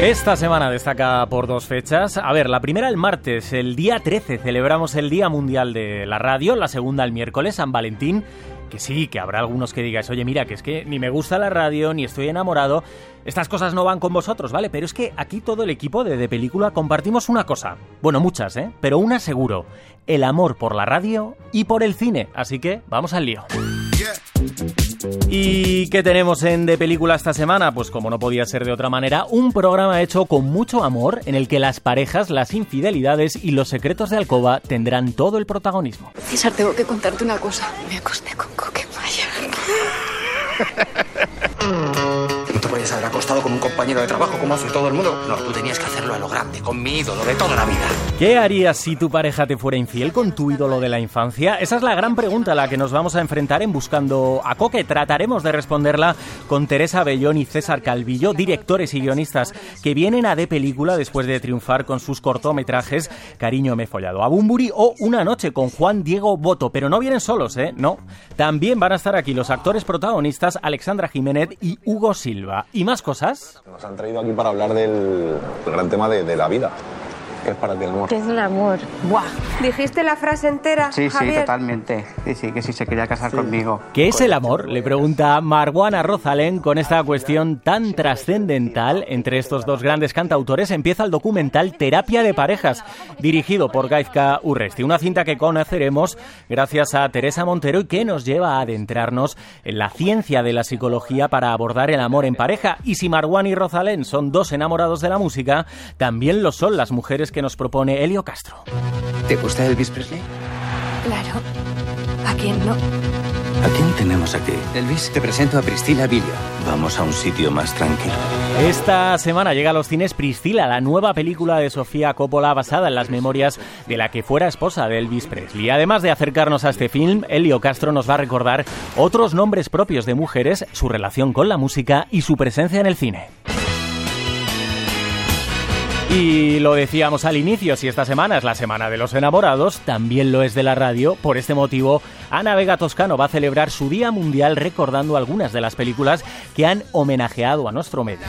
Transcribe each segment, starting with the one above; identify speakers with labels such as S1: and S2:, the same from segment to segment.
S1: Esta semana destaca por dos fechas. A ver, la primera el martes, el día 13, celebramos el Día Mundial de la Radio, la segunda el miércoles, San Valentín. Que sí, que habrá algunos que digáis, oye, mira, que es que ni me gusta la radio, ni estoy enamorado. Estas cosas no van con vosotros, ¿vale? Pero es que aquí todo el equipo de, de Película compartimos una cosa. Bueno, muchas, ¿eh? Pero una seguro. El amor por la radio y por el cine. Así que vamos al lío. ¿Y qué tenemos en De Película esta semana? Pues como no podía ser de otra manera, un programa hecho con mucho amor en el que las parejas, las infidelidades y los secretos de alcoba tendrán todo el protagonismo.
S2: César, tengo que contarte una cosa. Me acosté con Coquemaya.
S3: No podías haber acostado con un compañero de trabajo como hace todo el mundo. No, tú tenías que hacerlo a lo grande, con mi ídolo de toda la vida.
S1: ¿Qué harías si tu pareja te fuera infiel con tu ídolo de la infancia? Esa es la gran pregunta a la que nos vamos a enfrentar en Buscando a Coque. Trataremos de responderla con Teresa Bellón y César Calvillo, directores y guionistas que vienen a de película después de triunfar con sus cortometrajes Cariño me he follado a Bumburi o Una noche con Juan Diego Boto. Pero no vienen solos, ¿eh? No. También van a estar aquí los actores protagonistas Alexandra Jiménez y Hugo Silva. ¿Y más cosas?
S4: Nos han traído aquí para hablar del gran tema de, la vida. ¿Qué es para ti el amor?
S5: ¿Qué es el amor?
S6: Buah. ¿Dijiste la frase entera?
S7: Sí, sí, totalmente. Sí, sí, que sí se quería casar conmigo.
S1: ¿Qué es el amor? Le pregunta Marguana Rosalén con esta cuestión tan trascendental entre estos dos grandes cantautores. Empieza el documental Terapia de Parejas, dirigido por Gaizka Urresti. Una cinta que conoceremos gracias a Teresa Montero y que nos lleva a adentrarnos en la ciencia de la psicología para abordar el amor en pareja. Y si Marguana y Rosalén son dos enamorados de la música, también lo son las mujeres que nos propone Helio Castro.
S3: ¿Te gusta Elvis Presley?
S2: Claro. ¿A quién no?
S8: ¿A quién tenemos aquí?
S3: Elvis, te presento a Priscila Villa.
S8: Vamos a un sitio más tranquilo.
S1: Esta semana llega a los cines Priscila, la nueva película de Sofía Coppola basada en las memorias de la que fuera esposa de Elvis Presley. Además de acercarnos a este film, Elio Castro nos va a recordar otros nombres propios de mujeres, su relación con la música y su presencia en el cine. Y lo decíamos al inicio, si esta semana es la semana de los enamorados, también lo es de la radio. Por este motivo, Ana Vega Toscano va a celebrar su Día Mundial recordando algunas de las películas que han homenajeado a nuestro medio.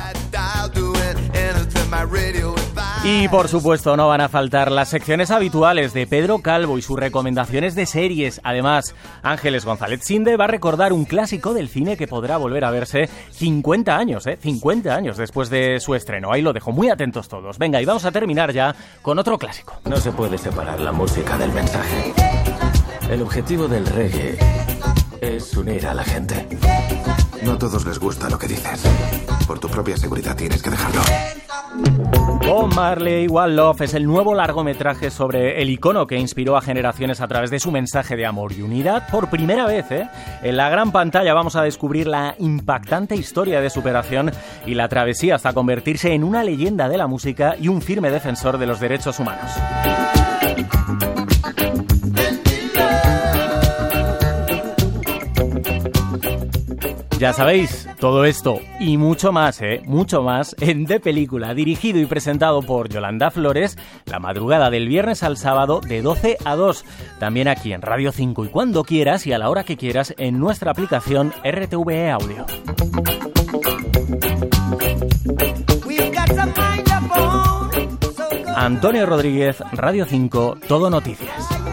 S1: Y por supuesto no van a faltar las secciones habituales de Pedro Calvo y sus recomendaciones de series. Además, Ángeles González Sinde va a recordar un clásico del cine que podrá volver a verse 50 años, ¿eh? 50 años después de su estreno. Ahí lo dejo, muy atentos todos. Venga, y vamos a terminar ya con otro clásico.
S8: No se puede separar la música del mensaje. El objetivo del reggae es unir a la gente.
S9: No a todos les gusta lo que dices. Por tu propia seguridad tienes que dejarlo.
S1: Bob Marley One Love es el nuevo largometraje sobre el icono que inspiró a generaciones a través de su mensaje de amor y unidad. Por primera vez, ¿eh? en la gran pantalla vamos a descubrir la impactante historia de superación y la travesía hasta convertirse en una leyenda de la música y un firme defensor de los derechos humanos. Ya sabéis, todo esto y mucho más, ¿eh? Mucho más en De Película, dirigido y presentado por Yolanda Flores, la madrugada del viernes al sábado de 12 a 2. También aquí en Radio 5 y cuando quieras y a la hora que quieras en nuestra aplicación RTVE Audio. Antonio Rodríguez, Radio 5, Todo Noticias.